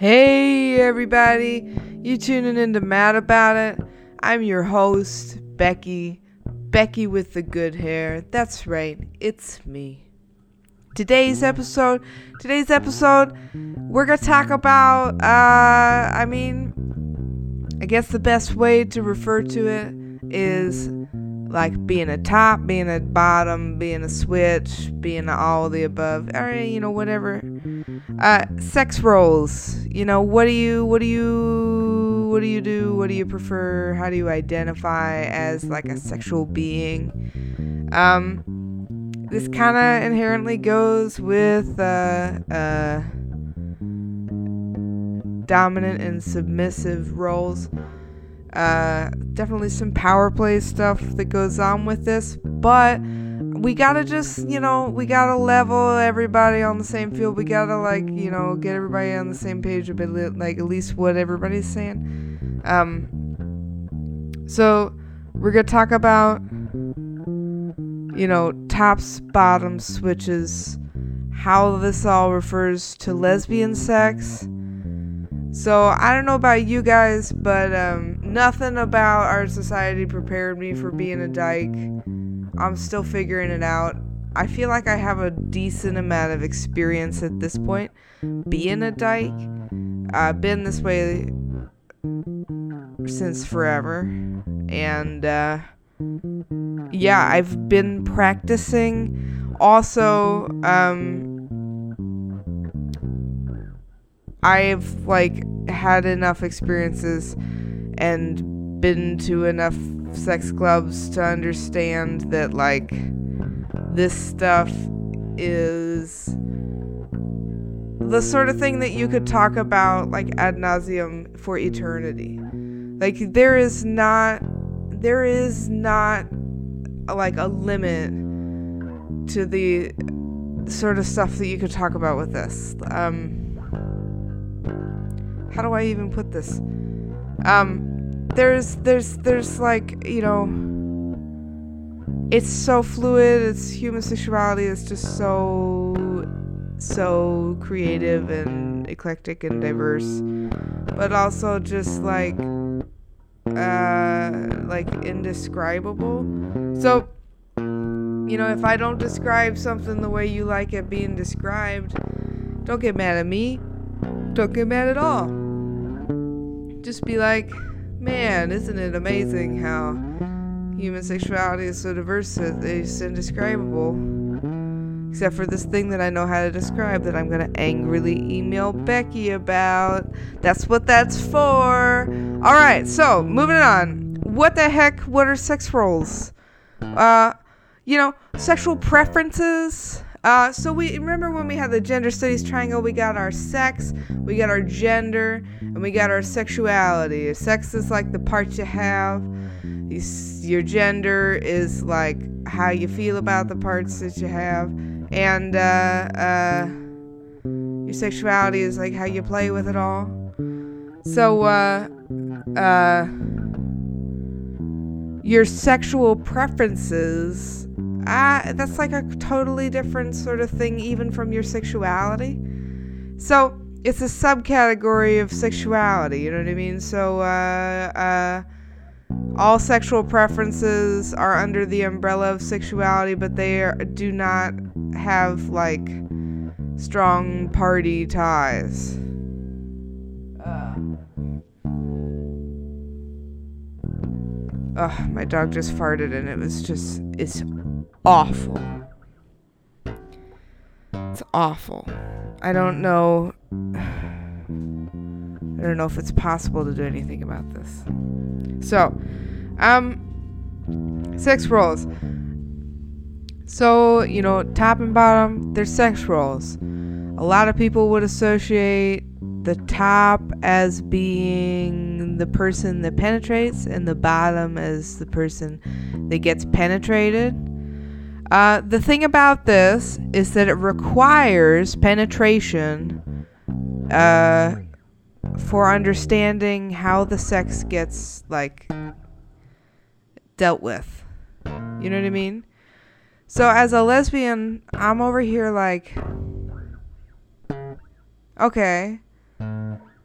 Hey, everybody. You tuning in to Mad About It? I'm your host, Becky. Becky with the good hair. That's right, it's me. Today's episode, today's episode, we're gonna talk about, uh, I mean, I guess the best way to refer to it is like being a top, being a bottom, being a switch, being all the above, or you know whatever. Uh, sex roles. You know what do you what do you what do you do? What do you prefer? How do you identify as like a sexual being? Um, this kind of inherently goes with uh, uh, dominant and submissive roles. Uh, definitely some power play stuff that goes on with this, but we gotta just, you know, we gotta level everybody on the same field. We gotta, like, you know, get everybody on the same page a bit, like, at least what everybody's saying. Um, so we're gonna talk about, you know, tops, bottoms, switches, how this all refers to lesbian sex so I don't know about you guys, but um, nothing about our society prepared me for being a dyke. I'm still figuring it out. I feel like I have a decent amount of experience at this point being a dyke. I've been this way since forever. And uh, yeah, I've been practicing. Also, um, I've like had enough experiences and been to enough sex clubs to understand that like this stuff is the sort of thing that you could talk about like ad nauseum for eternity. Like there is not there is not like a limit to the sort of stuff that you could talk about with this. Um, how do I even put this? Um, there's there's there's like you know, it's so fluid. It's human sexuality it's just so so creative and eclectic and diverse, but also just like uh like indescribable. So you know, if I don't describe something the way you like it being described, don't get mad at me. Don't get mad at all. Just be like, man, isn't it amazing how human sexuality is so diverse that it's indescribable? Except for this thing that I know how to describe that I'm gonna angrily email Becky about. That's what that's for. Alright, so moving on. What the heck? What are sex roles? Uh, you know, sexual preferences. Uh, so we remember when we had the gender studies triangle, we got our sex, we got our gender, and we got our sexuality. Sex is like the part you have. Your gender is like how you feel about the parts that you have, and uh, uh, your sexuality is like how you play with it all. So, uh, uh, your sexual preferences uh, that's like a totally different sort of thing, even from your sexuality. So it's a subcategory of sexuality, you know what I mean? So, uh, uh, all sexual preferences are under the umbrella of sexuality, but they are, do not have like strong party ties. Ugh, my dog just farted and it was just, it's awful. It's awful. I don't know. I don't know if it's possible to do anything about this. So, um, sex roles. So, you know, top and bottom, they're sex roles. A lot of people would associate the top as being the person that penetrates and the bottom as the person that gets penetrated. Uh, the thing about this is that it requires penetration uh, for understanding how the sex gets like dealt with. You know what I mean? So as a lesbian, I'm over here like, okay,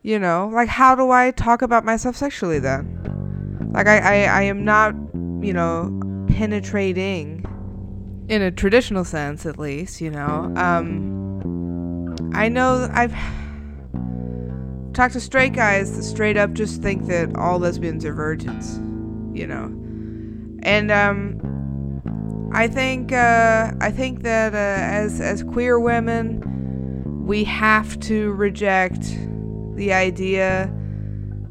You know, like how do I talk about myself sexually then? Like I, I, I am not, you know, penetrating in a traditional sense at least, you know. Um I know I've talked to straight guys that straight up just think that all lesbians are virgins, you know. And um I think uh I think that uh, as as queer women we have to reject the idea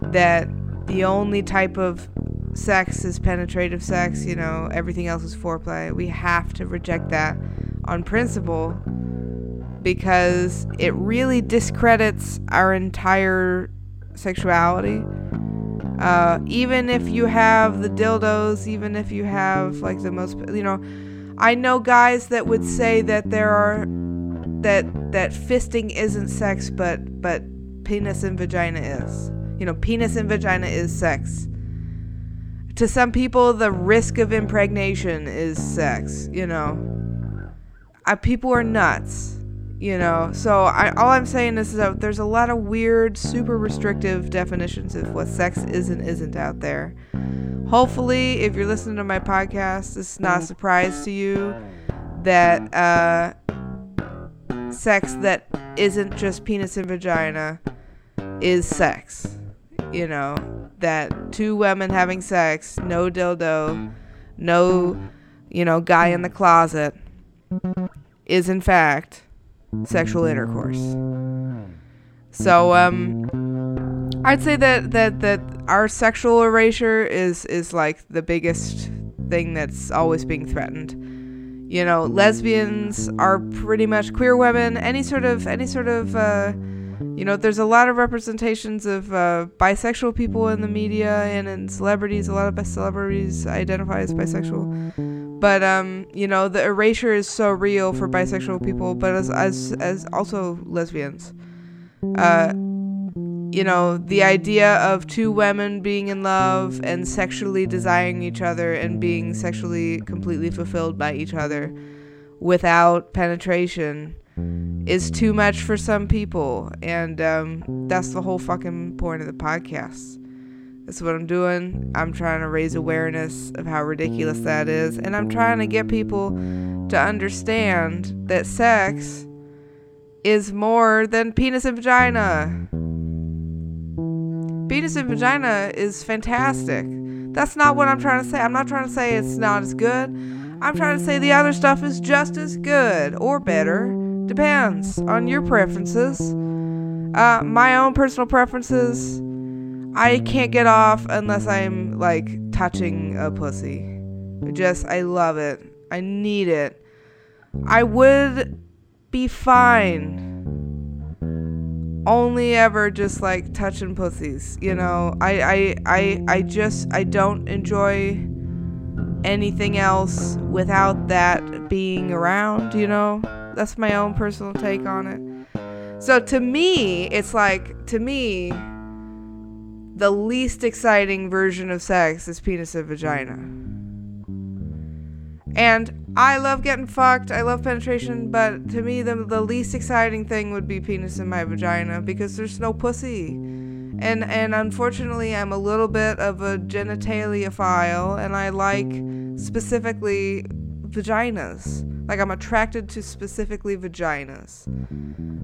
that the only type of sex is penetrative sex, you know, everything else is foreplay. We have to reject that on principle because it really discredits our entire sexuality. Uh, even if you have the dildos, even if you have like the most, you know, I know guys that would say that there are that that fisting isn't sex, but but penis and vagina is. You know, penis and vagina is sex. To some people, the risk of impregnation is sex. You know, I, people are nuts. You know, so I, all I'm saying is that there's a lot of weird, super restrictive definitions of what sex is and isn't out there. Hopefully, if you're listening to my podcast, it's not a surprise to you that uh, sex that isn't just penis and vagina is sex. You know, that two women having sex, no dildo, no, you know, guy in the closet, is in fact sexual intercourse. So, um, I'd say that, that, that our sexual erasure is, is like the biggest thing that's always being threatened you know, lesbians are pretty much queer women. Any sort of any sort of uh, you know, there's a lot of representations of uh, bisexual people in the media and in celebrities. A lot of celebrities identify as bisexual, but um, you know, the erasure is so real for bisexual people, but as as as also lesbians. Uh, you know, the idea of two women being in love and sexually desiring each other and being sexually completely fulfilled by each other without penetration is too much for some people. And um, that's the whole fucking point of the podcast. That's what I'm doing. I'm trying to raise awareness of how ridiculous that is. And I'm trying to get people to understand that sex is more than penis and vagina. Penis and vagina is fantastic. That's not what I'm trying to say. I'm not trying to say it's not as good. I'm trying to say the other stuff is just as good or better. Depends on your preferences. Uh, my own personal preferences, I can't get off unless I'm like touching a pussy. Just, I love it. I need it. I would be fine only ever just like touching pussies. You know, I I I I just I don't enjoy anything else without that being around, you know? That's my own personal take on it. So to me, it's like to me the least exciting version of sex is penis and vagina. And I love getting fucked. I love penetration, but to me, the, the least exciting thing would be penis in my vagina because there's no pussy. And, and unfortunately, I'm a little bit of a genitaliaphile, and I like specifically vaginas. Like, I'm attracted to specifically vaginas.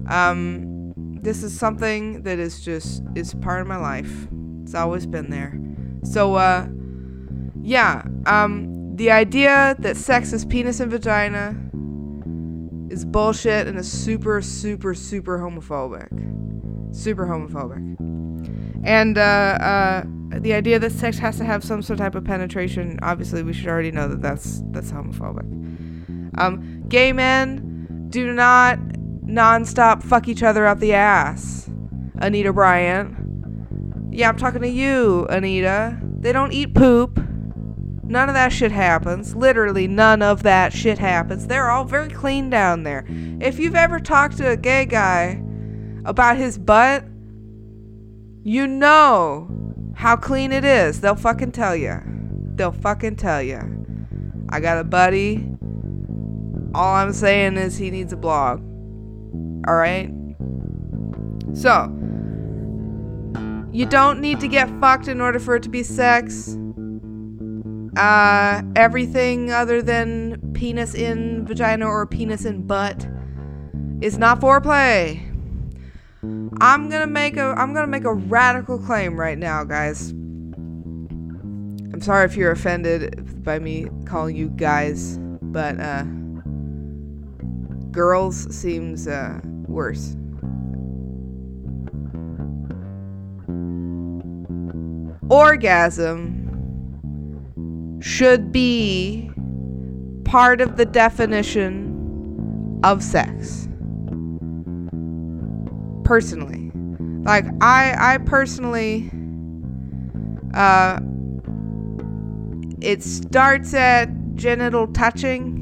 Um, this is something that is just, is part of my life. It's always been there. So, uh, yeah, um, the idea that sex is penis and vagina is bullshit and is super, super, super homophobic. Super homophobic. And uh, uh, the idea that sex has to have some sort of type of penetration, obviously, we should already know that that's that's homophobic. Um, gay men do not nonstop fuck each other out the ass. Anita Bryant. Yeah, I'm talking to you, Anita. They don't eat poop. None of that shit happens. Literally, none of that shit happens. They're all very clean down there. If you've ever talked to a gay guy about his butt, you know how clean it is. They'll fucking tell you. They'll fucking tell you. I got a buddy. All I'm saying is he needs a blog. Alright? So, You don't need to get fucked in order for it to be sex. Uh, everything other than penis in vagina or penis in butt is not foreplay. I'm gonna make a I'm gonna make a radical claim right now, guys. I'm sorry if you're offended by me calling you guys, but uh, girls seems uh, worse. Orgasm should be part of the definition of sex. Personally. Like I I personally uh it starts at genital touching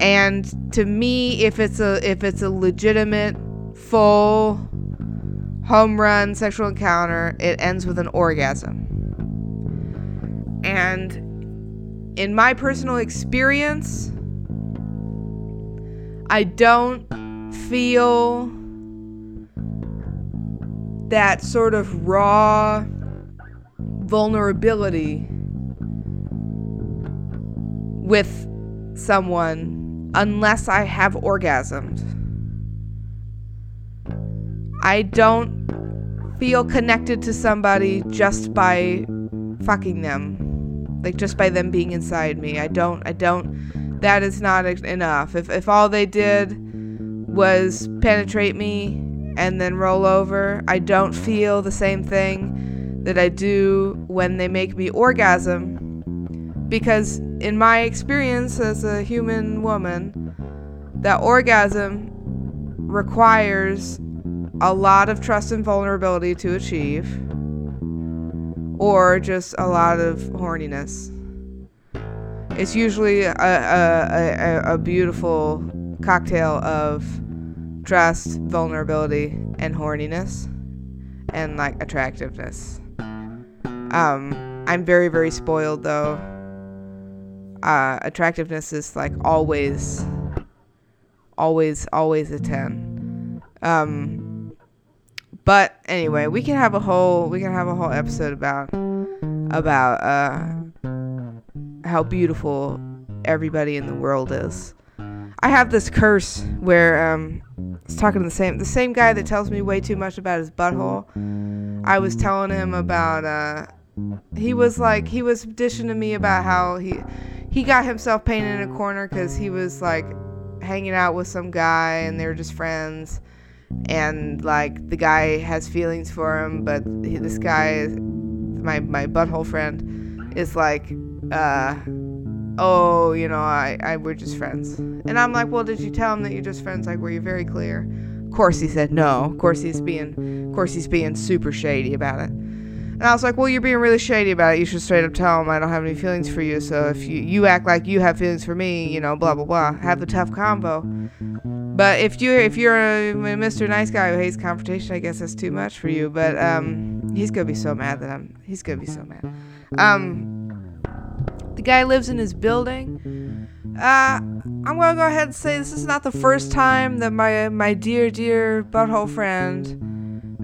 and to me if it's a if it's a legitimate full home run sexual encounter it ends with an orgasm. And in my personal experience i don't feel that sort of raw vulnerability with someone unless I have orgasmed. I don't feel connected to somebody just by fucking them. Like just by them being inside me. I don't I don't that is not enough. If if all they did was penetrate me and then roll over, I don't feel the same thing that I do when they make me orgasm. Because in my experience as a human woman, that orgasm requires a lot of trust and vulnerability to achieve, or just a lot of horniness. It's usually a, a, a, a beautiful cocktail of trust, vulnerability, and horniness, and like attractiveness. Um, I'm very, very spoiled though. Uh, attractiveness is like always, always, always a 10. Um, but anyway, we can have a whole, we can have a whole episode about, about, uh, how beautiful everybody in the world is. I have this curse where, um, I was talking to the same, the same guy that tells me way too much about his butthole. I was telling him about, uh, he was like he was dishing to me about how he he got himself painted in a corner because he was like hanging out with some guy and they were just friends. And like the guy has feelings for him but he, this guy my my butthole friend is like uh oh you know I, I we're just friends. And i'm like well did you tell him that you're just friends? Like were you very clear? Of course he said no. Of course he's being of course he's being super shady about it and I was like, well, you're being really shady about it. You should straight up tell him I don't have any feelings for you. So if you, you act like you have feelings for me, you know, blah, blah, blah. Have the tough combo. But if you if you're a, Mr. Nice Guy who hates confrontation, I guess that's too much for you. But um, he's gonna be so mad that I'm. He's gonna be so mad. Um, the guy lives in his building. Uh, I'm gonna go ahead and say this is not the first time that my my dear dear butthole friend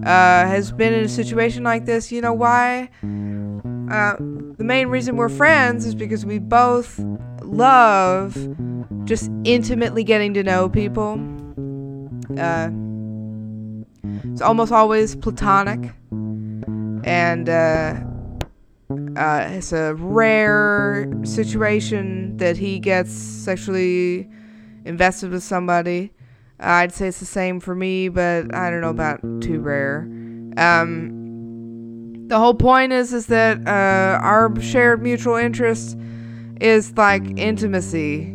uh, has been in a situation like this. You know why? Uh, the main reason we're friends is because we both love just intimately getting to know people. Uh, it's almost always platonic, and uh, uh, it's a rare situation that he gets sexually invested with somebody. I'd say it's the same for me, but I don't know about too rare. Um, the whole point is is that uh, our shared mutual interest is like intimacy.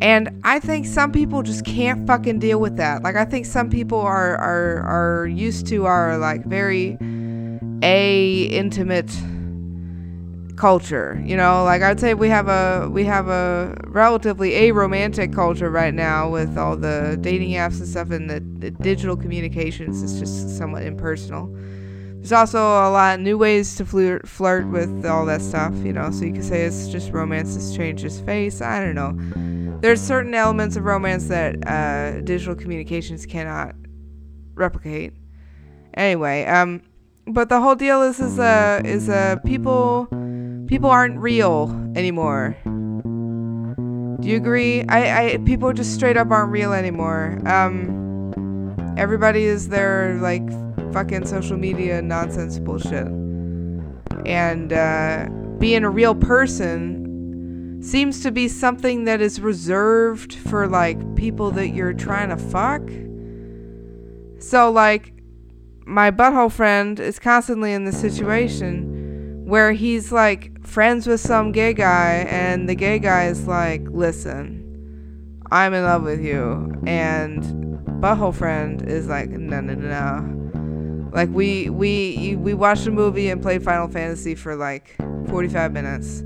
And I think some people just can't fucking deal with that. Like I think some people are are are used to our like very a intimate culture. You know, like I'd say we have a we have a relatively a romantic culture right now with all the dating apps and stuff, and the, the digital communications is just somewhat impersonal. There's also a lot of new ways to flirt, flirt with all that stuff, you know. So you could say it's just romance has changed its face. I don't know. There's certain elements of romance that uh, digital communications cannot replicate Anyway, um, but the whole deal is is uh is uh people people aren't real anymore. Do you agree? I, I people just straight up aren't real anymore. Um, everybody is their like fucking social media nonsense bullshit, and uh, being a real person seems to be something that is reserved for like people that you're trying to fuck. So like my butthole friend is constantly in this situation where he's like friends with some gay guy and the gay guy is like listen i'm in love with you and butthole friend is like no no no no. Like we we we watched a movie and played final fantasy for like 45 minutes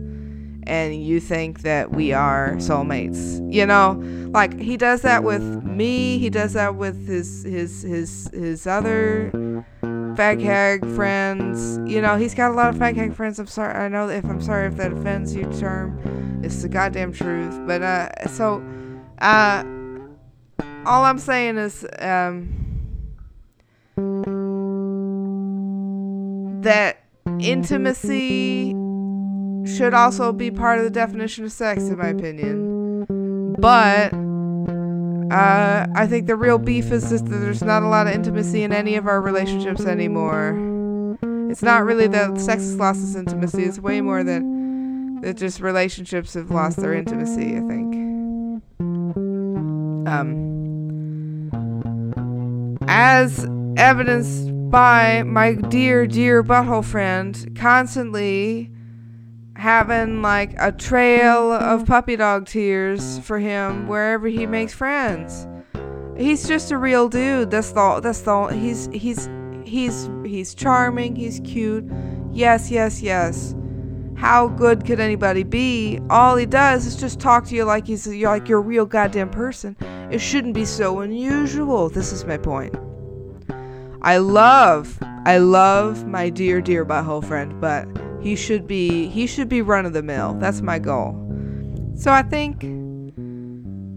and you think that we are soulmates you know? Like he does that with me he does that with his his his his other fag hag friends. You know he's got a lot of fag hag friends. I'm sorry i know if i'm sorry if that offends you term it's the goddamn truth. But uh so uh all i'm saying is um that intimacy should also be part of the definition of sex, in my opinion. But uh, I think the real beef is just that there's not a lot of intimacy in any of our relationships anymore. It's not really that sex has lost its intimacy. It's way more that that just relationships have lost their intimacy. I think. Um, as evidenced by my dear, dear butthole friend constantly having like a trail of mm-hmm. puppy dog tears for him wherever he makes friends. He's just a real dude. That's the that's the he's he's he's he's charming, he's cute. Yes, yes, yes. How good could anybody be? All he does is just talk to you like he's like you're a real goddamn person. It shouldn't be so unusual. This is my point. I love I love my dear dear butthole friend, but he should be he should be run of the mill. That's my goal. So I think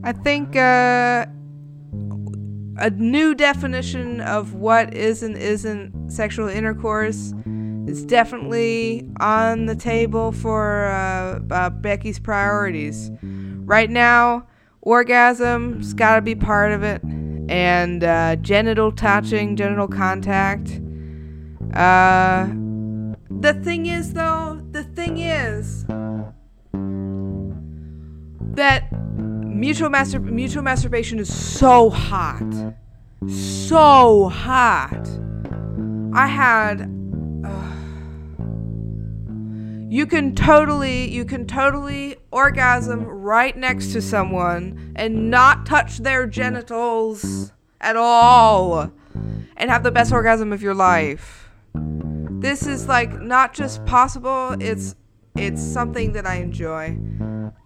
I think uh, a new definition of what is and isn't sexual intercourse is definitely on the table for uh, uh, Becky's priorities. Right now, orgasm's got to be part of it, and uh, genital touching, genital contact. Uh, the thing is, though, the thing is that mutual mutual masturbation is so hot, so hot. I had. Uh, you can totally, you can totally orgasm right next to someone and not touch their genitals at all, and have the best orgasm of your life this is like not just possible it's it's something that i enjoy.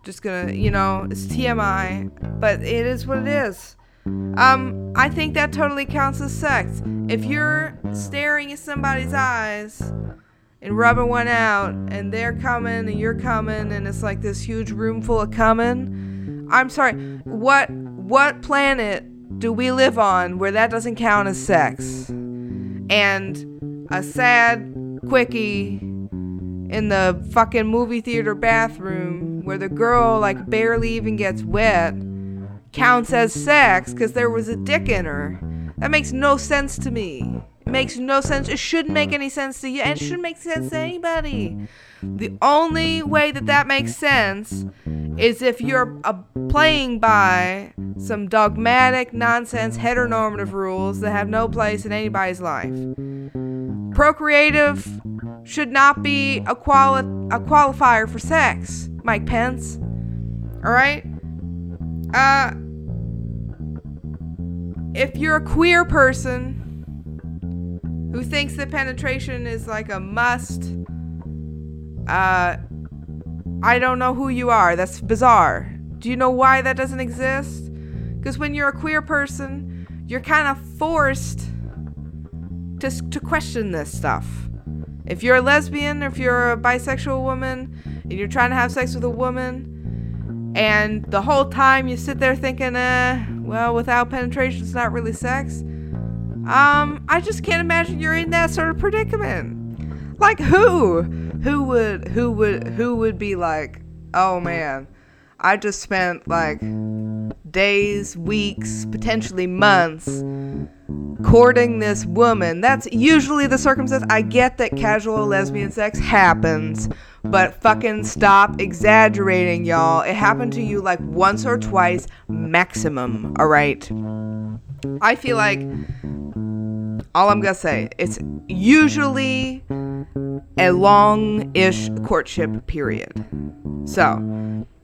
Just gonna you know it's tmi but it is what it is. Um i think that totally counts as sex. If you're staring at somebody's eyes and rubbing one out and they're coming and you're coming and it's like this huge room full of coming i'm sorry what what planet do we live on where that doesn't count as sex? And a sad quickie in the fucking movie theater bathroom where the girl like barely even gets wet counts as sex because there was a dick in her. That makes no sense to me. It makes no sense. It shouldn't make any sense to you, and it shouldn't make sense to anybody. The only way that that makes sense is if you're uh, playing by some dogmatic nonsense heteronormative rules that have no place in anybody's life procreative should not be a, quali- a qualifier for sex, Mike Pence. All right? Uh, if you're a queer person who thinks that penetration is like a must, uh, I don't know who you are. That's bizarre. Do you know why that doesn't exist? Because when you're a queer person, you're kind of forced to, to question this stuff. If you're a lesbian, or if you're a bisexual woman, and you're trying to have sex with a woman, and the whole time you sit there thinking, uh, well, without penetration, it's not really sex. Um, I just can't imagine you're in that sort of predicament. Like who? Who would who would who would be like, "Oh man, I just spent like days, weeks, potentially months courting this woman. That's usually the circumstance. I get that casual lesbian sex happens, but fucking stop exaggerating, y'all. It happened to you like once or twice maximum, all right? I feel like all I'm gonna say, it's usually a long ish courtship period. So,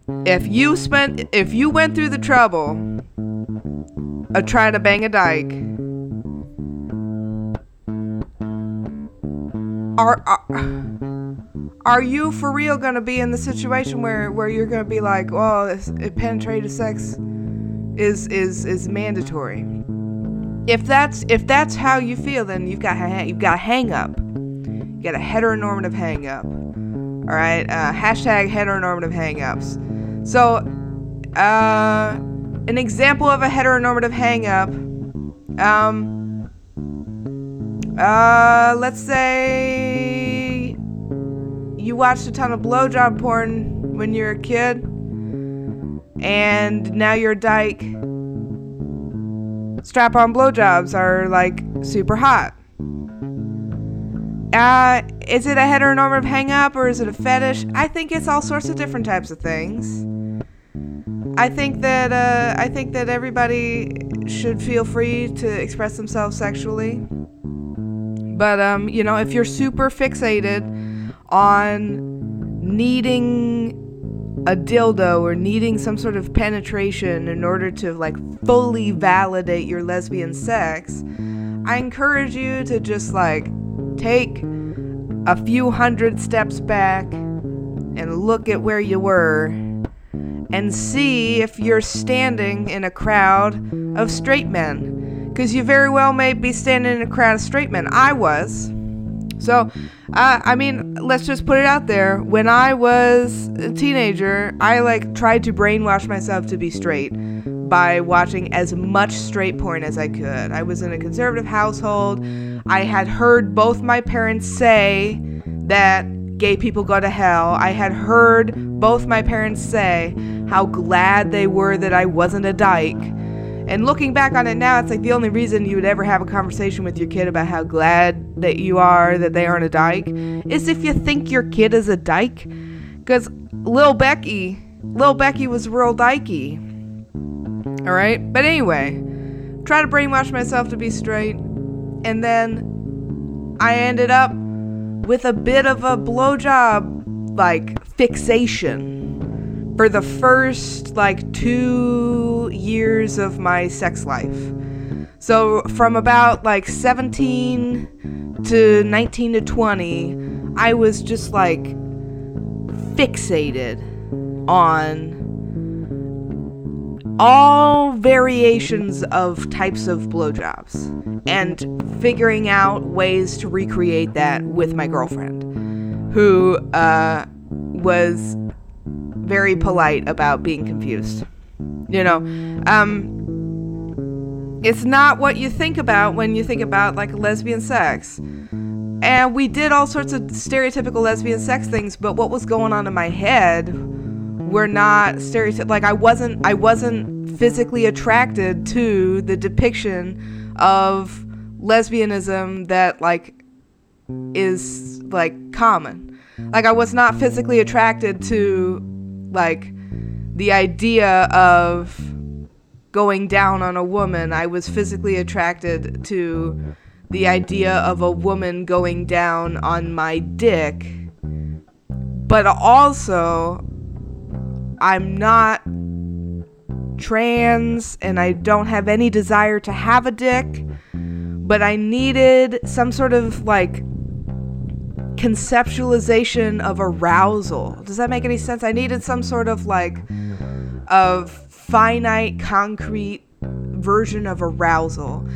if you spent, if you went through the trouble of trying to bang a dyke, are, are, are you for real gonna be in the situation where, where you're gonna be like, well, this, penetrative sex is is is mandatory? If that's if that's how you feel, then you've got you've got a hang up. You got a heteronormative hang up. All right. Uh, hashtag heteronormative hang ups. So, uh, an example of a heteronormative hangup. Um, uh, let's say you watched a ton of blowjob porn when you're a kid, and now you're a dyke strap on blowjobs are like super hot. Uh, is it a heteronormative hangup or is it a fetish? I think it's all sorts of different types of things. I think that uh, I think that everybody should feel free to express themselves sexually. But um, you know, if you're super fixated on needing a dildo or needing some sort of penetration in order to like fully validate your lesbian sex, I encourage you to just like take a few hundred steps back and look at where you were and see if you're standing in a crowd of straight men. Because you very well may be standing in a crowd of straight men. I was. So, uh, I mean, let's just put it out there. When I was a teenager, I like tried to brainwash myself to be straight by watching as much straight porn as I could. I was in a conservative household. I had heard both my parents say that gay people go to hell. I had heard both my parents say how glad they were that I wasn't a dyke. And looking back on it now, it's like the only reason you would ever have a conversation with your kid about how glad that you are that they aren't a dyke is if you think your kid is a dyke. Because Lil Becky, Lil Becky was real dykey. Alright? But anyway, try to brainwash myself to be straight. And then I ended up with a bit of a blowjob like fixation for the first like two years of my sex life. So from about like 17 to 19 to 20, I was just like fixated on all variations of types of blowjobs and figuring out ways to recreate that with my girlfriend, who uh, was very polite about being confused. You know, um, it's not what you think about when you think about like lesbian sex. And we did all sorts of stereotypical lesbian sex things, but what was going on in my head were not stereotypical. Like I wasn't, I wasn't physically attracted to the depiction of lesbianism that like is like common. Like I was not physically attracted to like the idea of going down on a woman. I was physically attracted to the idea of a woman going down on my dick. But also, I'm not trans and I don't have any desire to have a dick. But I needed some sort of like conceptualization of arousal. Does that make any sense? I needed some sort of like of finite concrete version of arousal.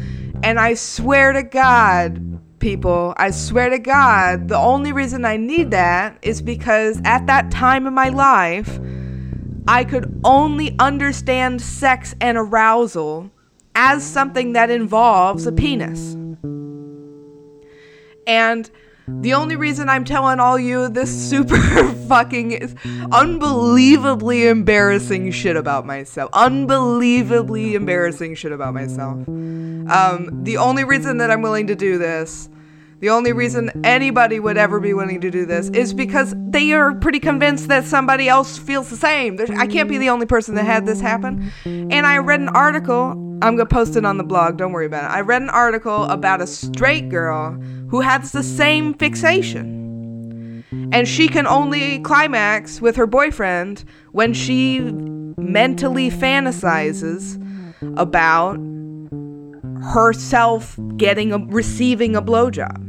And I swear to God, people, I swear to God, the only reason I need that is because at that time in my life, I could only understand sex and arousal as something that involves a penis. And the only reason I'm telling all you this super fucking unbelievably embarrassing shit about myself, unbelievably embarrassing shit about myself. Um, the only reason that I'm willing to do this, the only reason anybody would ever be willing to do this is because they are pretty convinced that somebody else feels the same. There's, I can't be the only person that had this happen. And I read an article, I'm gonna post it on the blog, don't worry about it. I read an article about a straight girl who has the same fixation. And she can only climax with her boyfriend when she mentally fantasizes about herself getting a receiving a blowjob.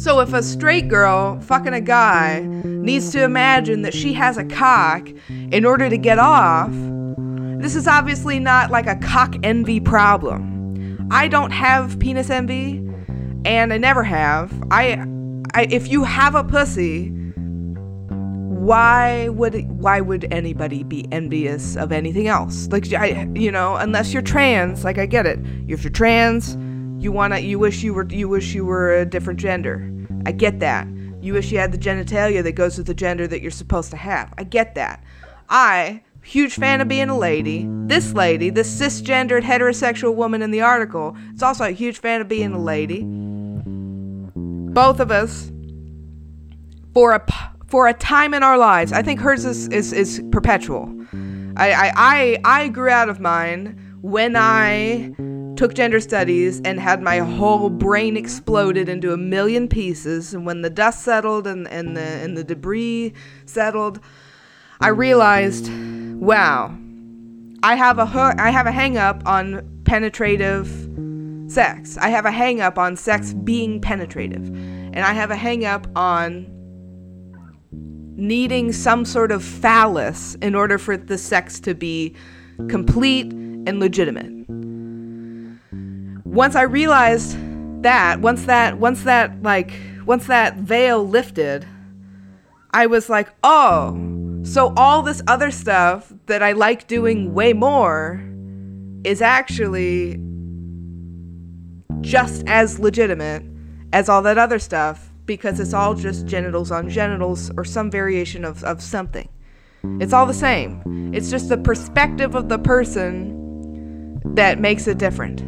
So if a straight girl fucking a guy needs to imagine that she has a cock in order to get off, this is obviously not like a cock envy problem. I don't have penis envy and I never have. I, I if you have a pussy, why would why would anybody be envious of anything else? Like I, you know, unless you're trans, like I get it. If you're trans, you wanna, you wish you were, you wish you were a different gender. I get that. You wish you had the genitalia that goes with the gender that you're supposed to have. I get that. I, huge fan of being a lady. This lady, this cisgendered heterosexual woman in the article, is also a huge fan of being a lady both of us for a for a time in our lives. I think hers is is, is perpetual. I, I I I grew out of mine when I took gender studies and had my whole brain exploded into a million pieces and when the dust settled and, and the and the debris settled I realized wow I have a I have a hang up on penetrative sex. I have a hang up on sex being penetrative. And I have a hang up on needing some sort of phallus in order for the sex to be complete and legitimate. Once I realized that, once that once that like once that veil lifted, I was like, "Oh, so all this other stuff that I like doing way more is actually just as legitimate as all that other stuff because it's all just genitals on genitals or some variation of, of something. It's all the same. It's just the perspective of the person that makes it different.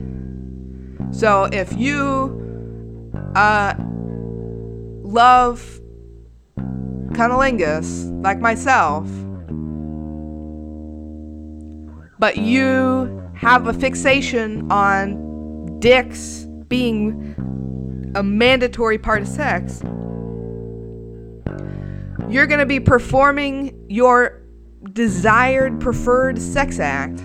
So if you uh, love cunnilingus like myself, but you have a fixation on dicks being a mandatory part of sex, you're going to be performing your desired preferred sex act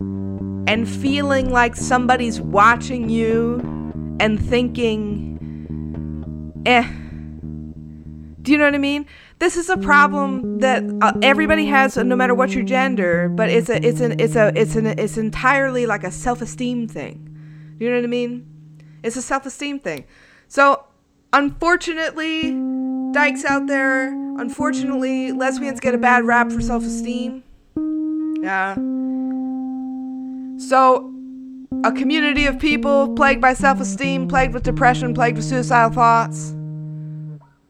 and feeling like somebody's watching you and thinking, eh. Do you know what I mean? This is a problem that uh, everybody has, no matter what your gender. But it's a, it's an, it's a, it's an, it's entirely like a self-esteem thing. You know what I mean? It's a self esteem thing. So, unfortunately, dykes out there, unfortunately, lesbians get a bad rap for self esteem. Yeah. So, a community of people plagued by self esteem, plagued with depression, plagued with suicidal thoughts,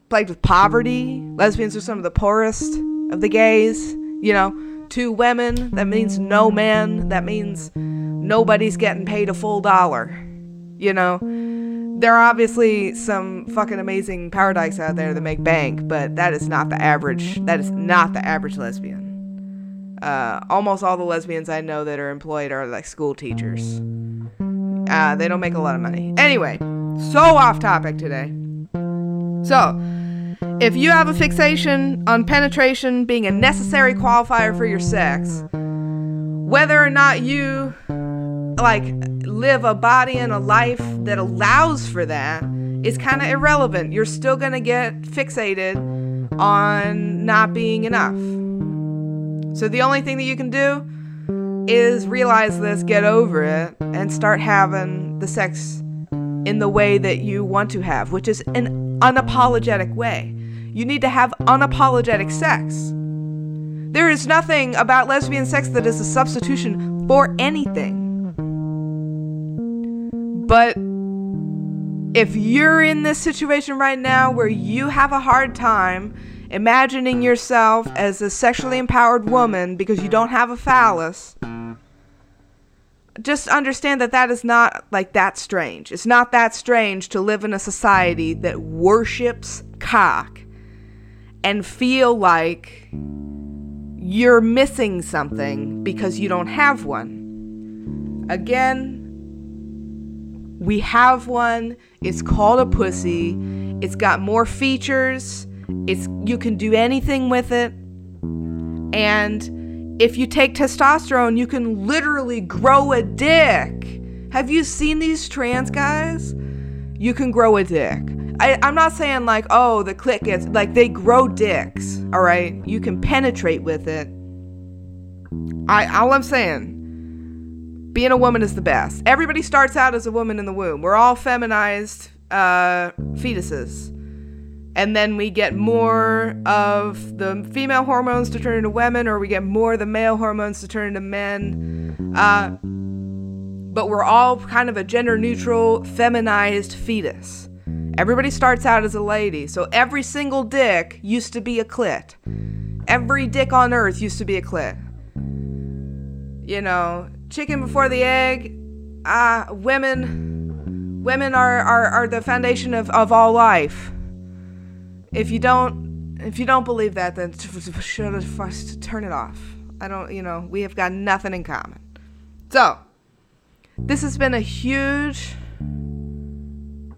plagued with poverty. Lesbians are some of the poorest of the gays. You know, two women, that means no man, that means nobody's getting paid a full dollar. You know, there are obviously some fucking amazing power dykes out there that make bank, but that is not the average. That is not the average lesbian. Uh, almost all the lesbians I know that are employed are like school teachers. Uh, they don't make a lot of money. Anyway, so off topic today. So, if you have a fixation on penetration being a necessary qualifier for your sex, whether or not you like live a body and a life that allows for that is kind of irrelevant. You're still going to get fixated on not being enough. So the only thing that you can do is realize this, get over it, and start having the sex in the way that you want to have, which is an unapologetic way. You need to have unapologetic sex. There is nothing about lesbian sex that is a substitution for anything. But if you're in this situation right now where you have a hard time imagining yourself as a sexually empowered woman because you don't have a phallus, just understand that that is not like that strange. It's not that strange to live in a society that worships cock and feel like you're missing something because you don't have one. Again, we have one. It's called a pussy. It's got more features. It's you can do anything with it. And if you take testosterone, you can literally grow a dick. Have you seen these trans guys? You can grow a dick. I, I'm not saying like, oh, the clit gets like they grow dicks, all right? You can penetrate with it. I all I'm saying, being a woman is the best. Everybody starts out as a woman in the womb. We're all feminized uh, fetuses. And then we get more of the female hormones to turn into women, or we get more of the male hormones to turn into men. Uh, but we're all kind of a gender neutral, feminized fetus. Everybody starts out as a lady, so every single dick used to be a clit. Every dick on earth used to be a clit. You know, chicken before the egg. Uh, women, women are, are, are the foundation of, of all life. If you don't, if you don't believe that, then should turn it off. I don't, you know, we have got nothing in common. So, this has been a huge,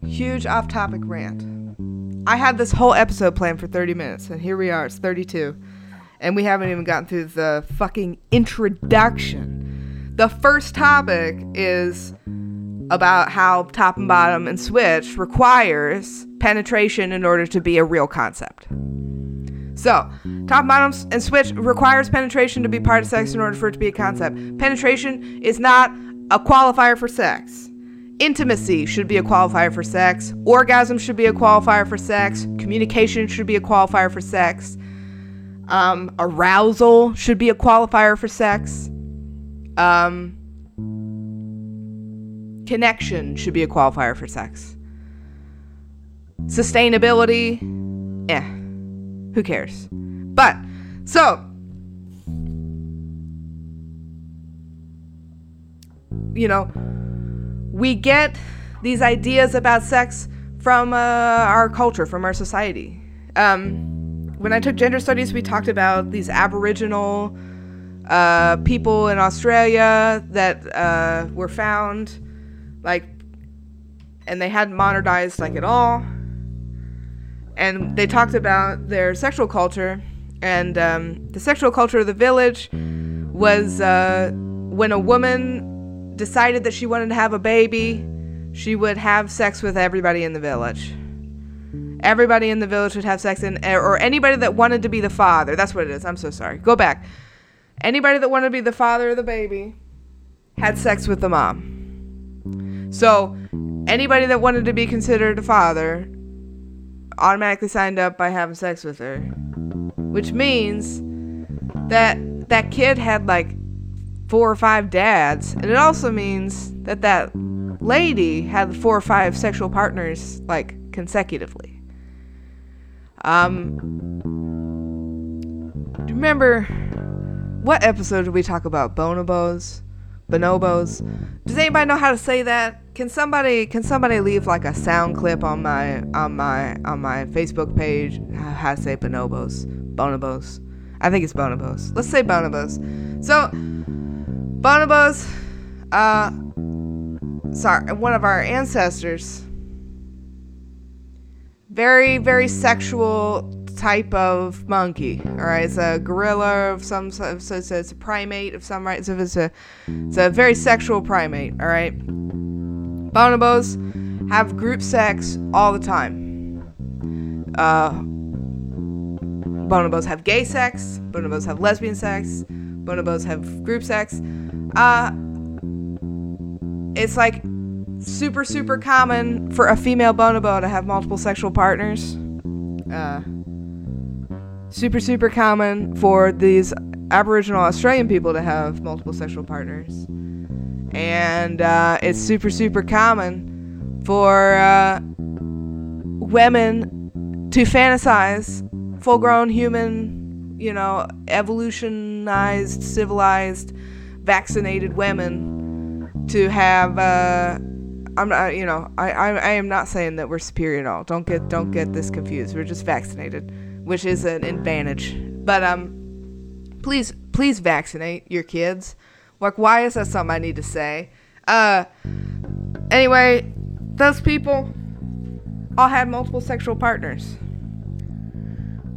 huge off-topic rant. I had this whole episode planned for 30 minutes, and here we are. It's 32, and we haven't even gotten through the fucking introduction. The first topic is about how top and bottom and switch requires penetration in order to be a real concept. So, top, bottom, and switch requires penetration to be part of sex in order for it to be a concept. Penetration is not a qualifier for sex. Intimacy should be a qualifier for sex. Orgasm should be a qualifier for sex. Communication should be a qualifier for sex. Um, arousal should be a qualifier for sex. Um, connection should be a qualifier for sex. Sustainability, eh, who cares? But, so, you know, we get these ideas about sex from uh, our culture, from our society. Um, when I took gender studies, we talked about these Aboriginal uh, people in Australia that uh, were found, like, and they hadn't modernized like at all. And they talked about their sexual culture, and um, the sexual culture of the village was uh, when a woman decided that she wanted to have a baby, she would have sex with everybody in the village. Everybody in the village would have sex, and or anybody that wanted to be the father. That's what it is. I'm so sorry. Go back Anybody that wanted to be the father of the baby had sex with the mom. So, anybody that wanted to be considered a father automatically signed up by having sex with her. Which means that that kid had like four or five dads. And it also means that that lady had four or five sexual partners like consecutively. Um, remember what episode did we talk about bonobos? Bonobos? Does anybody know how to say that? Can somebody can somebody leave like a sound clip on my on my on my Facebook page how to say bonobos? Bonobos. I think it's bonobos. Let's say bonobos. So bonobos uh sorry, one of our ancestors very very sexual type of monkey. All right, it's a gorilla of some sort. so it's, a primate of some right. So it's a it's a very sexual primate. All right, bonobos have group sex all the time. Uh, bonobos have gay sex. Bonobos have lesbian sex. Bonobos have group sex. Uh, it's like super super common for a female bonobo to have multiple sexual partners. Uh, super, super common for these Aboriginal Australian people to have multiple sexual partners. And uh, it's super, super common for uh, women to fantasize full grown human, you know, evolutionized, civilized, vaccinated women to have. Uh, I'm not, you know, I, I, I am not saying that we're superior at all. Don't get, don't get this confused. We're just vaccinated, which is an advantage. But um, please, please vaccinate your kids. Like, why is that something I need to say? Uh, anyway, those people all had multiple sexual partners.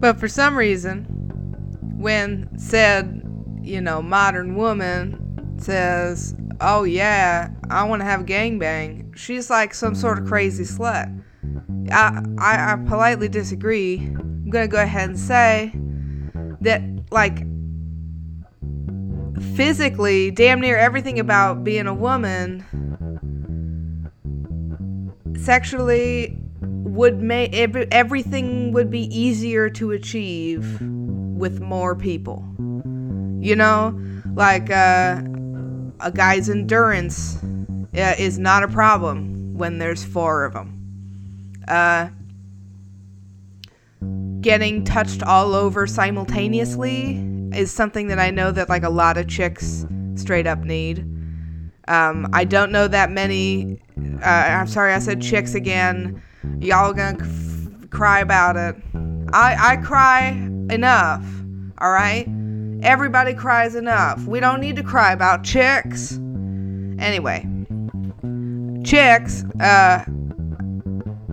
But for some reason, when said, you know, modern woman says, oh yeah, I want to have a gangbang, she's like some sort of crazy slut. I, I, I politely disagree. I'm going to go ahead and say that, like, physically, damn near everything about being a woman sexually would make everything would be easier to achieve with more people. You know, like uh, a guy's endurance uh, is not a problem when there's four of them. Uh, getting touched all over simultaneously is something that I know that like a lot of chicks straight up need. Um, I don't know that many. Uh, I'm sorry, I said chicks again. Y'all gonna cry about it. I I cry enough. All right. Everybody cries enough. We don't need to cry about chicks. Anyway, chicks. Uh,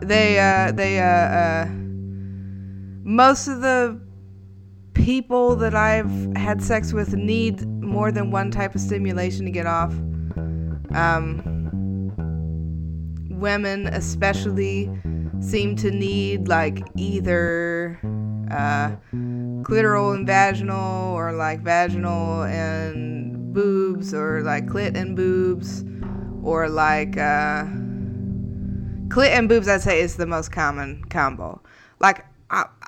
they uh they uh, uh most of the people that I've had sex with need more than one type of stimulation to get off. Um, women, especially, seem to need like either uh, clitoral and vaginal, or like vaginal and boobs, or like clit and boobs, or like uh, clit and boobs. I'd say is the most common combo. Like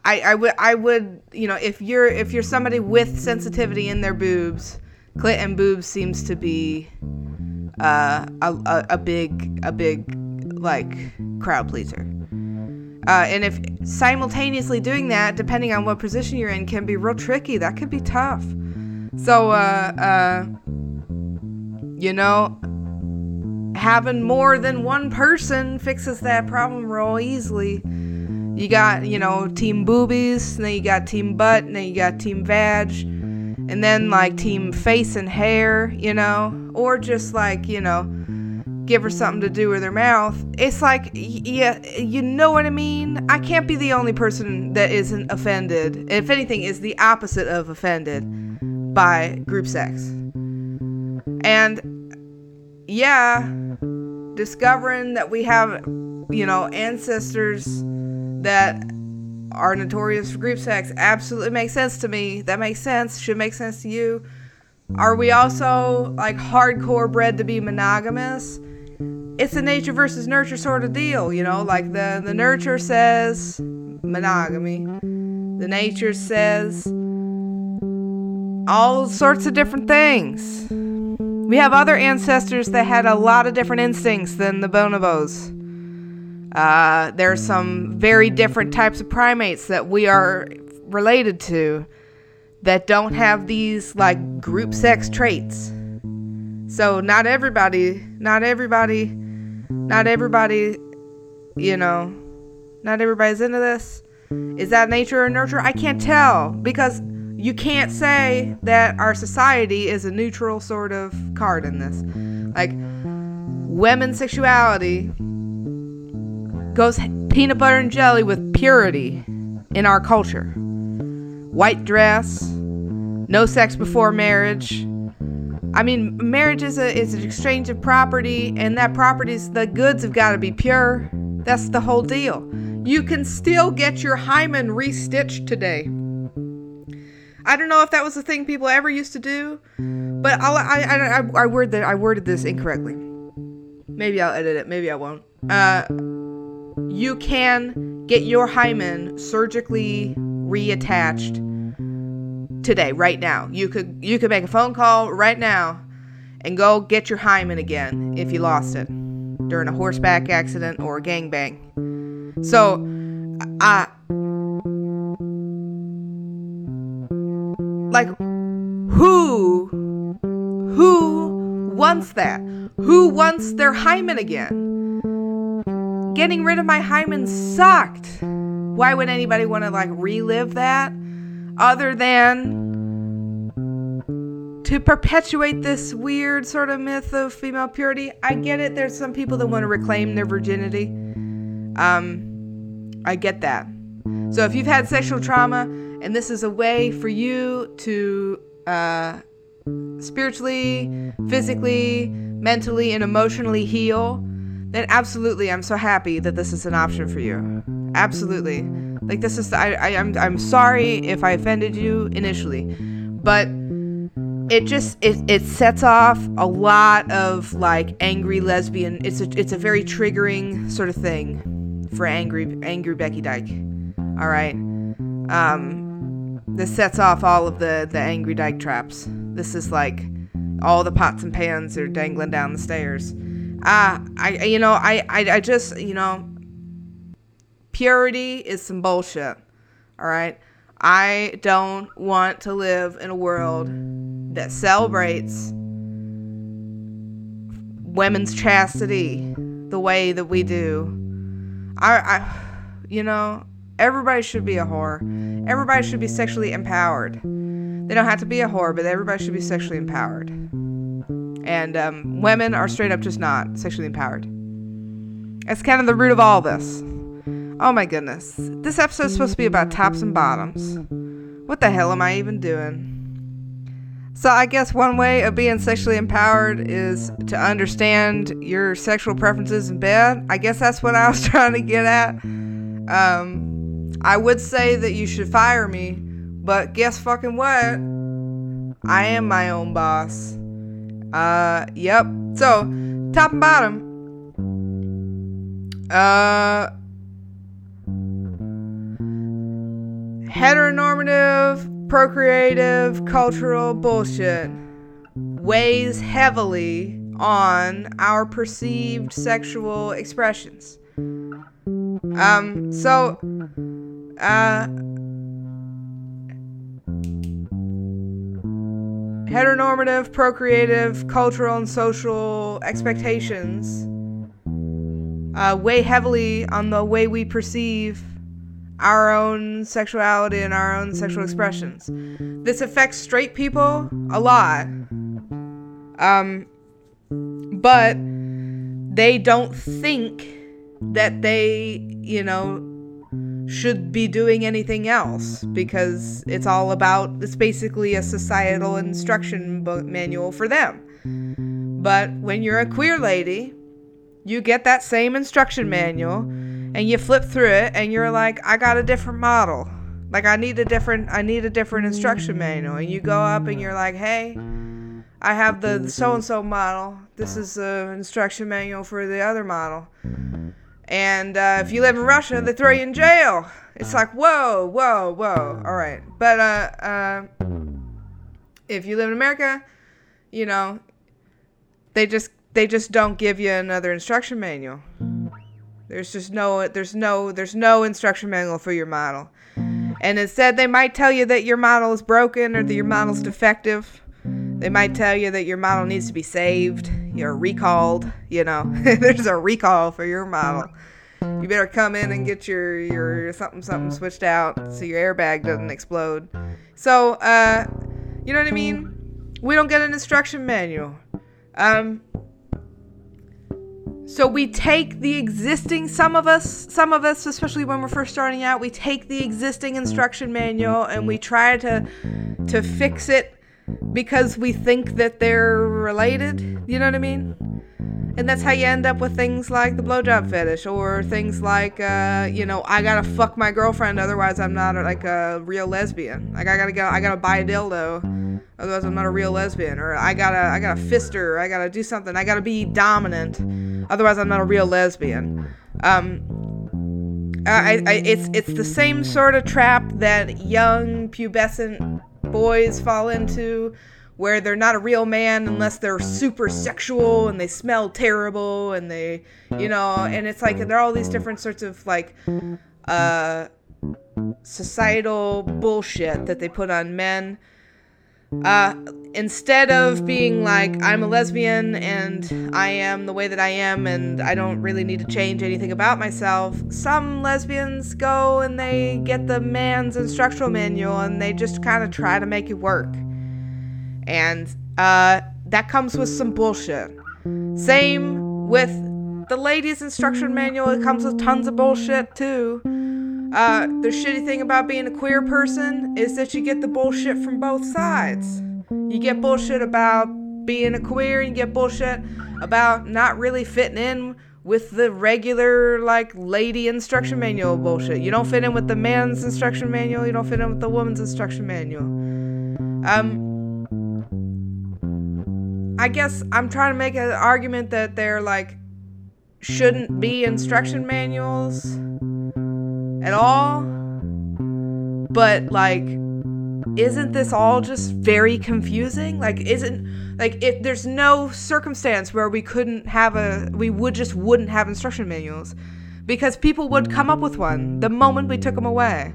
I, I, would I would you know if you're if you're somebody with sensitivity in their boobs, clit and boobs seems to be uh, a, a, a big a big like crowd pleaser. Uh, and if simultaneously doing that, depending on what position you're in, can be real tricky. That could be tough. So, uh, uh, you know, having more than one person fixes that problem real easily. You got, you know, team boobies, then you got team butt, and then you got team vag, and then like team face and hair, you know, or just like, you know, give her something to do with her mouth. It's like, yeah, you know what I mean? I can't be the only person that isn't offended. If anything, is the opposite of offended by group sex. And yeah, discovering that we have, you know, ancestors that are notorious for group sex absolutely makes sense to me. That makes sense. Should make sense to you. Are we also like hardcore bred to be monogamous? It's a nature versus nurture sort of deal, you know, like the the nurture says monogamy. The nature says all sorts of different things. We have other ancestors that had a lot of different instincts than the bonobos. Uh, there are some very different types of primates that we are related to that don't have these like group sex traits. So not everybody, not everybody, not everybody, you know, not everybody's into this. Is that nature or nurture? I can't tell because you can't say that our society is a neutral sort of card in this. Like women's sexuality goes peanut butter and jelly with purity in our culture. White dress, no sex before marriage. I mean, marriage is a is an exchange of property, and that property's the goods have got to be pure. That's the whole deal. You can still get your hymen restitched today. I don't know if that was a thing people ever used to do, but I'll, I I I, I worded I worded this incorrectly. Maybe I'll edit it. Maybe I won't. Uh, you can get your hymen surgically reattached today right now you could you could make a phone call right now and go get your hymen again if you lost it during a horseback accident or a gangbang. So, I. Like, who. Who wants that? Who wants their hymen again? Getting rid of my hymen sucked. Why would anybody want to, like, relive that? Other than to perpetuate this weird sort of myth of female purity. I get it. There's some people that want to reclaim their virginity. Um, I get that. So if you've had sexual trauma and this is a way for you to uh, spiritually, physically, mentally, and emotionally heal, then absolutely, I'm so happy that this is an option for you. Absolutely. Like this is, I, I I'm, I'm sorry if I offended you initially, but it just it, it sets off a lot of like angry lesbian it's a it's a very triggering sort of thing for angry angry Becky Dyke. All right. Um this sets off all of the the angry dyke traps. This is like all the pots and pans are dangling down the stairs. Uh, I you know, I, I I just, you know, purity is some bullshit. All right? I don't want to live in a world that celebrates women's chastity the way that we do. I, I, you know, everybody should be a whore. Everybody should be sexually empowered. They don't have to be a whore, but everybody should be sexually empowered. And um, women are straight up just not sexually empowered. That's kind of the root of all this. Oh my goodness. This episode's supposed to be about tops and bottoms. What the hell am I even doing? So, I guess one way of being sexually empowered is to understand your sexual preferences in bed. I guess that's what I was trying to get at. Um, I would say that you should fire me, but guess fucking what? I am my own boss. Uh, yep. So, top and bottom. Uh, heteronormative procreative cultural bullshit weighs heavily on our perceived sexual expressions. Um, so, uh, heteronormative, procreative, cultural, and social expectations uh, weigh heavily on the way we perceive our own sexuality and our own sexual expressions. This affects straight people a lot. Um, but they don't think that they, you know, should be doing anything else because it's all about it's basically a societal instruction manual for them. But when you're a queer lady, you get that same instruction manual and you flip through it and you're like i got a different model. Like i need a different i need a different instruction manual. And you go up and you're like hey i have the so and so model. This is the instruction manual for the other model and uh, if you live in russia they throw you in jail. It's like whoa whoa whoa. All right. But uh, uh, if you live in america you know they just they just don't give you another instruction manual. There's just no there's no there's no instruction manual for your model. And instead they might tell you that your model is broken or that your model's defective. They might tell you that your model needs to be saved, you're recalled, you know. there's a recall for your model. You better come in and get your your something something switched out so your airbag doesn't explode. So, uh you know what I mean? We don't get an instruction manual. Um so we take the existing some of us some of us especially when we're first starting out we take the existing instruction manual and we try to to fix it because we think that they're related, you know what I mean? And that's how you end up with things like the blowjob fetish or things like, uh, you know, I gotta fuck my girlfriend, otherwise I'm not like a real lesbian. Like I gotta go, I gotta buy a dildo, otherwise I'm not a real lesbian. Or I gotta, I gotta fist her, I gotta do something, I gotta be dominant, otherwise I'm not a real lesbian. Um, I, I, it's it's the same sort of trap that young pubescent boys fall into where they're not a real man unless they're super sexual and they smell terrible and they, you know, and it's like there are all these different sorts of like uh societal bullshit that they put on men uh, instead of being like i'm a lesbian and i am the way that i am and i don't really need to change anything about myself some lesbians go and they get the man's instructional manual and they just kind of try to make it work. And uh, that comes with some bullshit. Same with the ladies instruction manual it comes with tons of bullshit too uh, the shitty thing about being a queer person is that you get the bullshit from both sides. You get bullshit about being a queer, and you get bullshit about not really fitting in with the regular, like, lady instruction manual bullshit. You don't fit in with the man's instruction manual, you don't fit in with the woman's instruction manual. Um, I guess I'm trying to make an argument that there, like, shouldn't be instruction manuals at all. But like isn't this all just very confusing? Like isn't like if there's no circumstance where we couldn't have a we would just wouldn't have instruction manuals because people would come up with one the moment we took them away.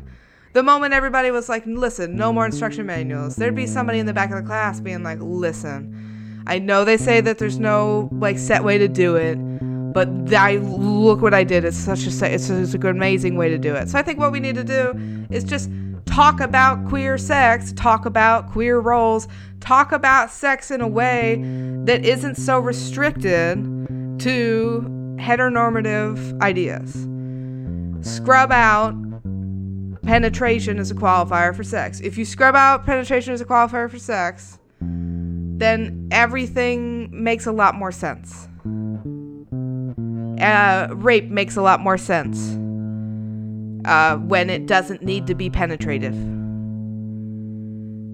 The moment everybody was like, "Listen, no more instruction manuals." There'd be somebody in the back of the class being like, "Listen, I know they say that there's no like set way to do it, but I look what I did. It's such a it's, a, it's a good, amazing way to do it. So I think what we need to do is just talk about queer sex, talk about queer roles, talk about sex in a way that isn't so restricted to heteronormative ideas. Scrub out penetration as a qualifier for sex. If you scrub out penetration as a qualifier for sex, then everything makes a lot more sense uh, rape makes a lot more sense uh, when it doesn't need to be penetrative.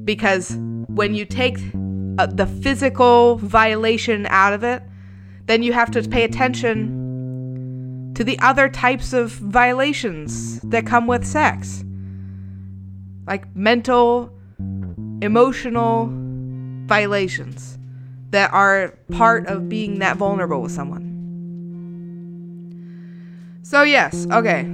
Because when you take uh, the physical violation out of it, then you have to pay attention to the other types of violations that come with sex, like mental, emotional violations that are part of being that vulnerable with someone. So, yes, okay.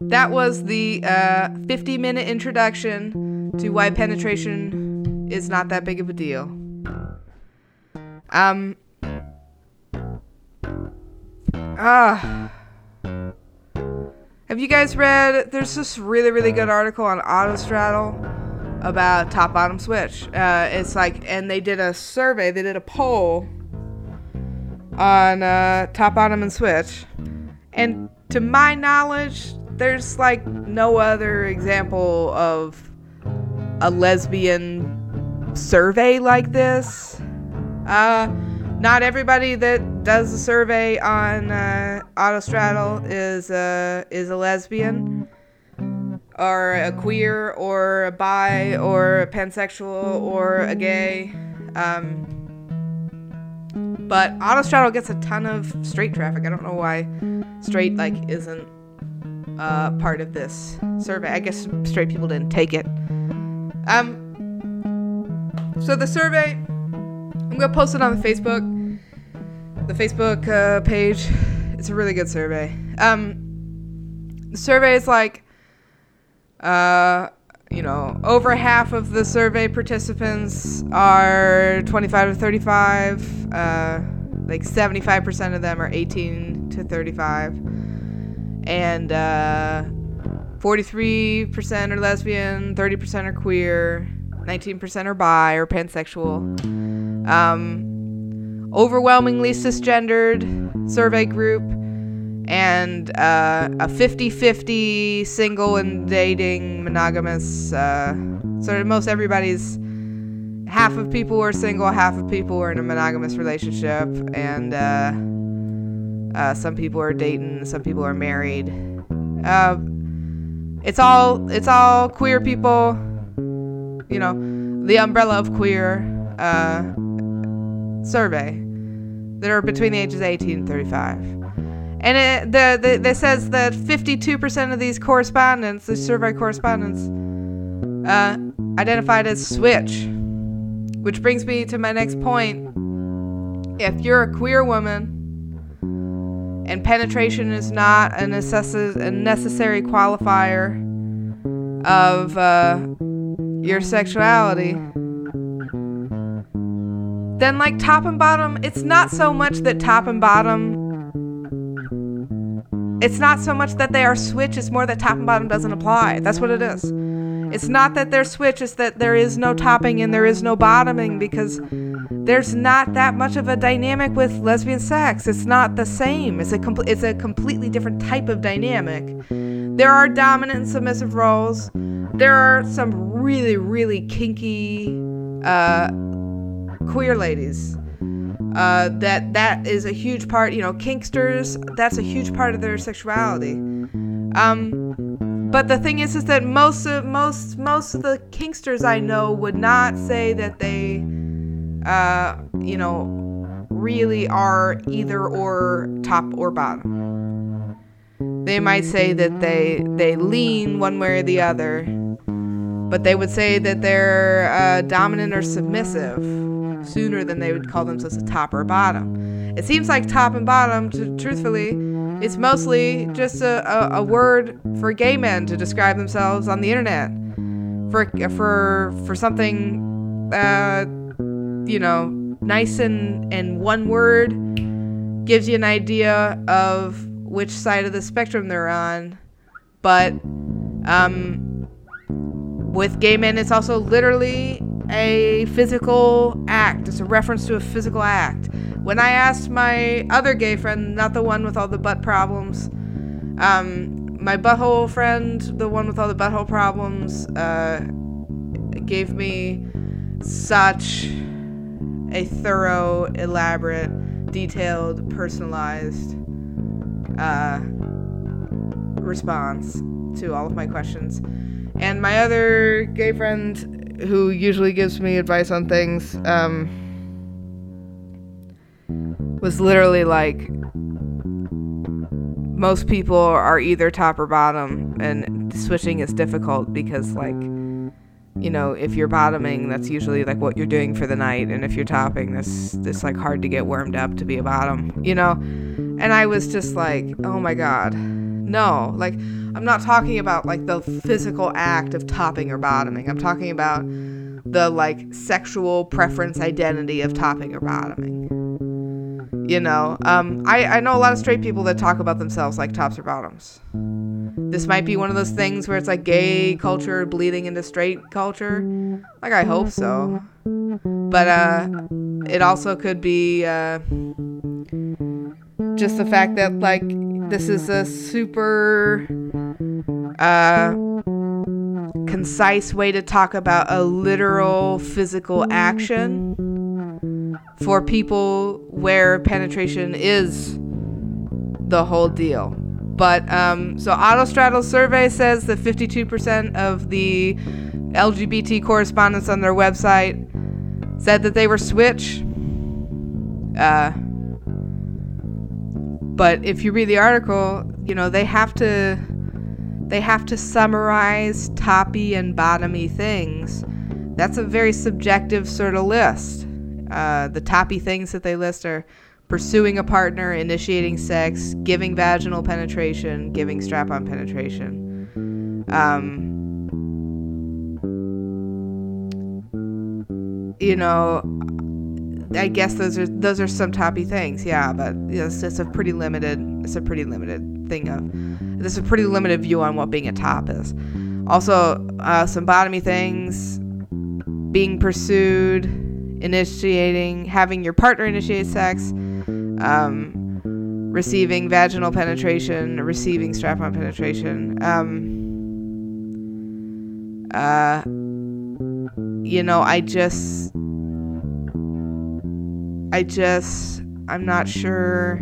That was the uh, 50 minute introduction to why penetration is not that big of a deal. Um. Ah. Uh, have you guys read? There's this really, really good article on Autostraddle about top bottom switch. Uh, it's like, and they did a survey, they did a poll on uh, top bottom and switch. And to my knowledge, there's like no other example of a lesbian survey like this. Uh, not everybody that does a survey on uh, Autostraddle is a is a lesbian, or a queer, or a bi, or a pansexual, or a gay. Um, but Autostraddle gets a ton of straight traffic. I don't know why straight like isn't uh, part of this survey. I guess straight people didn't take it. Um. So the survey, I'm gonna post it on the Facebook, the Facebook uh, page. It's a really good survey. Um. The survey is like, uh, you know, over half of the survey participants are 25 to 35. Uh, like 75% of them are 18 to 35. And uh, 43% are lesbian, 30% are queer, 19% are bi or pansexual. Um, overwhelmingly cisgendered survey group and uh, a 50-50 single and dating monogamous uh, so most everybody's half of people are single half of people are in a monogamous relationship and uh, uh some people are dating some people are married. Uh, it's all it's all queer people you know the umbrella of queer uh, survey that are between the ages 18 and 35 and it the, the says that 52% of these correspondents, the survey correspondents, uh, identified as switch. Which brings me to my next point. If you're a queer woman and penetration is not a, necess- a necessary qualifier of uh, your sexuality, then like top and bottom, it's not so much that top and bottom. It's not so much that they are switch, it's more that top and bottom doesn't apply. That's what it is. It's not that they're switch, it's that there is no topping and there is no bottoming because there's not that much of a dynamic with lesbian sex. It's not the same. It's a com- it's a completely different type of dynamic. There are dominant and submissive roles. There are some really really kinky uh, queer ladies. Uh, that that is a huge part. You know, kinksters. That's a huge part of their sexuality. Um, but the thing is, is that most of most most of the kinksters I know would not say that they uh, you know, really are either or top or bottom. They might say that they they lean one way or the other, but they would say that they're uh, dominant or submissive sooner than they would call themselves a top or a bottom. It seems like top and bottom, to, truthfully, it's mostly just a, a, a word for gay men to describe themselves on the internet. For for for something uh, you know, nice and, and one word gives you an idea of which side of the spectrum they're on. But um, with gay men, it's also literally a physical act. It's a reference to a physical act. When I asked my other gay friend, not the one with all the butt problems, um, my butthole friend, the one with all the butthole problems, uh, gave me such a thorough, elaborate, detailed, personalized uh, response to all of my questions. And my other gay friend, who usually gives me advice on things, um, was literally like, most people are either top or bottom, and switching is difficult because, like, you know, if you're bottoming, that's usually like what you're doing for the night, and if you're topping, this like hard to get warmed up to be a bottom, you know. And I was just like, oh my god, no, like I'm not talking about like the physical act of topping or bottoming. I'm talking about the like sexual preference identity of topping or bottoming. You know, um, I, I know a lot of straight people that talk about themselves like tops or bottoms. This might be one of those things where it's like gay culture bleeding into straight culture. Like, I hope so. But uh, it also could be uh, just the fact that, like, this is a super uh, concise way to talk about a literal physical action for people where penetration is the whole deal. But um, so Autostraddle survey says that 52% of the LGBT correspondents on their website said that they were switch. Uh, but if you read the article, you know they have to they have to summarize toppy and bottomy things. That's a very subjective sort of list. Uh, the toppy things that they list are pursuing a partner, initiating sex, giving vaginal penetration, giving strap on penetration. Um, you know, I guess those are those are some toppy things, yeah. But it's, it's a pretty limited it's a pretty limited thing of this is a pretty limited view on what being a top is. Also, uh, some bottomy things, being pursued, initiating, having your partner initiate sex, um, receiving vaginal penetration, receiving strap on penetration. Um, uh, you know, I just, I just, I'm not sure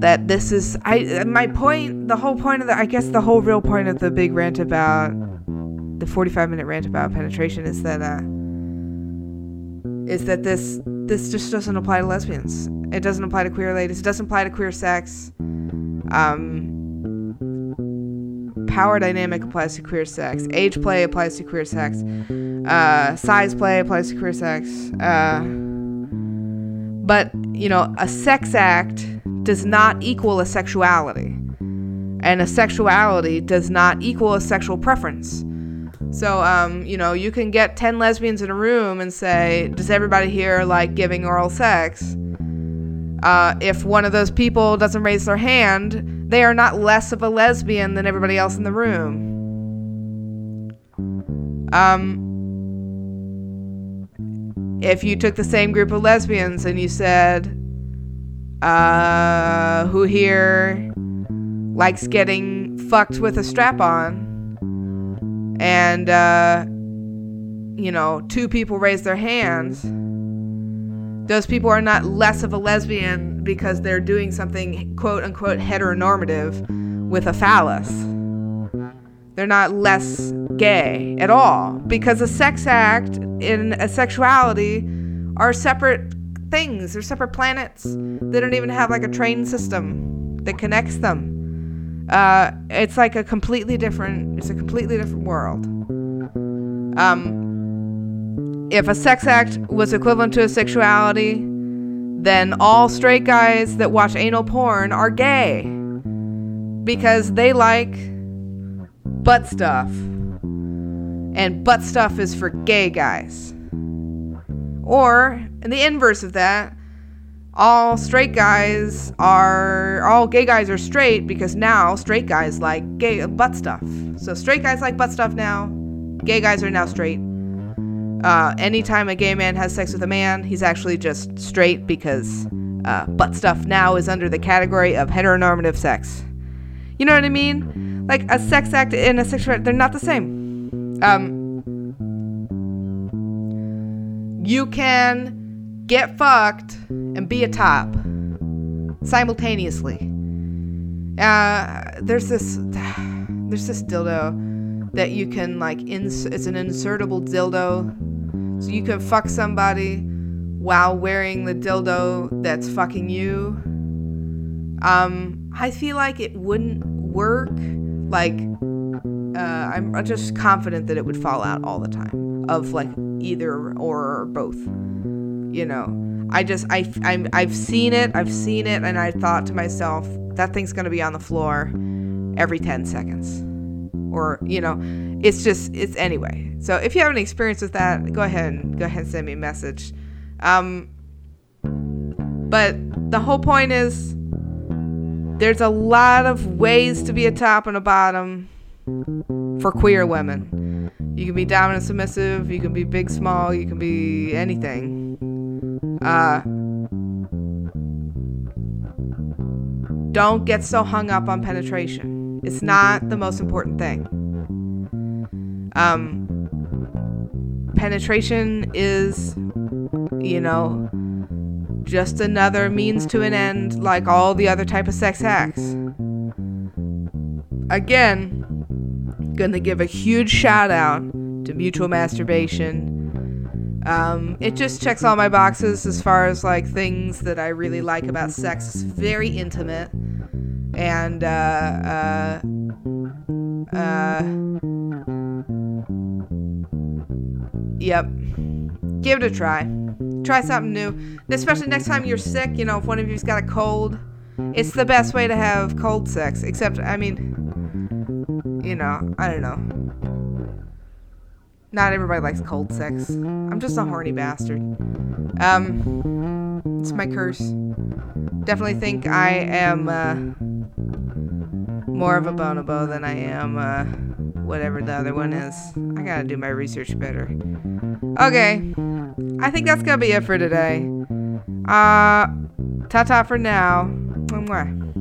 that this is I my point the whole point of the I guess the whole real point of the big rant about the 45 minute rant about penetration is that uh is that this this just doesn't apply to lesbians. It doesn't apply to queer ladies. It doesn't apply to queer sex. Um, power dynamic applies to queer sex. Age play applies to queer sex. uh, size play applies to queer sex. Uh, but, you know, a sex act does not equal a sexuality. And a sexuality does not equal a sexual preference. So, um, you know, you can get 10 lesbians in a room and say, Does everybody here like giving oral sex? Uh, if one of those people doesn't raise their hand, they are not less of a lesbian than everybody else in the room. Um, if you took the same group of lesbians and you said, uh, who here likes getting fucked with a strap on? And, uh, you know, two people raise their hands. Those people are not less of a lesbian because they're doing something quote unquote heteronormative with a phallus. They're not less gay at all because a sex act and a sexuality are separate things. They're separate planets. They don't even have like a train system that connects them. Uh, it's like a completely different. It's a completely different world. Um, if a sex act was equivalent to a sexuality, then all straight guys that watch anal porn are gay because they like butt stuff. And butt stuff is for gay guys. Or, in the inverse of that, all straight guys are all gay guys are straight because now straight guys like gay butt stuff. So straight guys like butt stuff now. Gay guys are now straight. Uh, anytime a gay man has sex with a man, he's actually just straight because uh, butt stuff now is under the category of heteronormative sex. You know what I mean? Like a sex act and a sexual, act, they're not the same. Um, you can get fucked and be a top simultaneously. Uh, there's this, there's this dildo that you can like ins- it's an insertable dildo so you can fuck somebody while wearing the dildo that's fucking you um i feel like it wouldn't work like uh, i'm just confident that it would fall out all the time of like either or, or both you know? I just I, I'm, i've seen it i've seen it and i thought to myself that thing's gonna be on the floor every 10 seconds. Or you know it's just it's anyway. So if you have any experience with that go ahead and go ahead and send me a message. Um but the whole point is there's a lot of ways to be a top and a bottom for queer women you can be dominant submissive you can be big small you can be anything uh don't get so hung up on penetration it's not the most important thing. Um, penetration is, you know, just another means to an end like all the other type of sex acts. Again, gonna give a huge shout out to mutual masturbation. Um, it just checks all my boxes as far as like things that I really like about sex. It's very intimate and uh, uh, uh, yep, give it a try. Try something new, especially next time you're sick. You know, if one of you's got a cold, it's the best way to have cold sex. Except, I mean, you know, I don't know. Not everybody likes cold sex. I'm just a horny bastard. Um, it's my curse. Definitely think I am. Uh, more of a bonobo than I am uh, whatever the other one is. I gotta do my research better. Okay, I think that's gonna be it for today. Uh, ta ta for now. Mwah.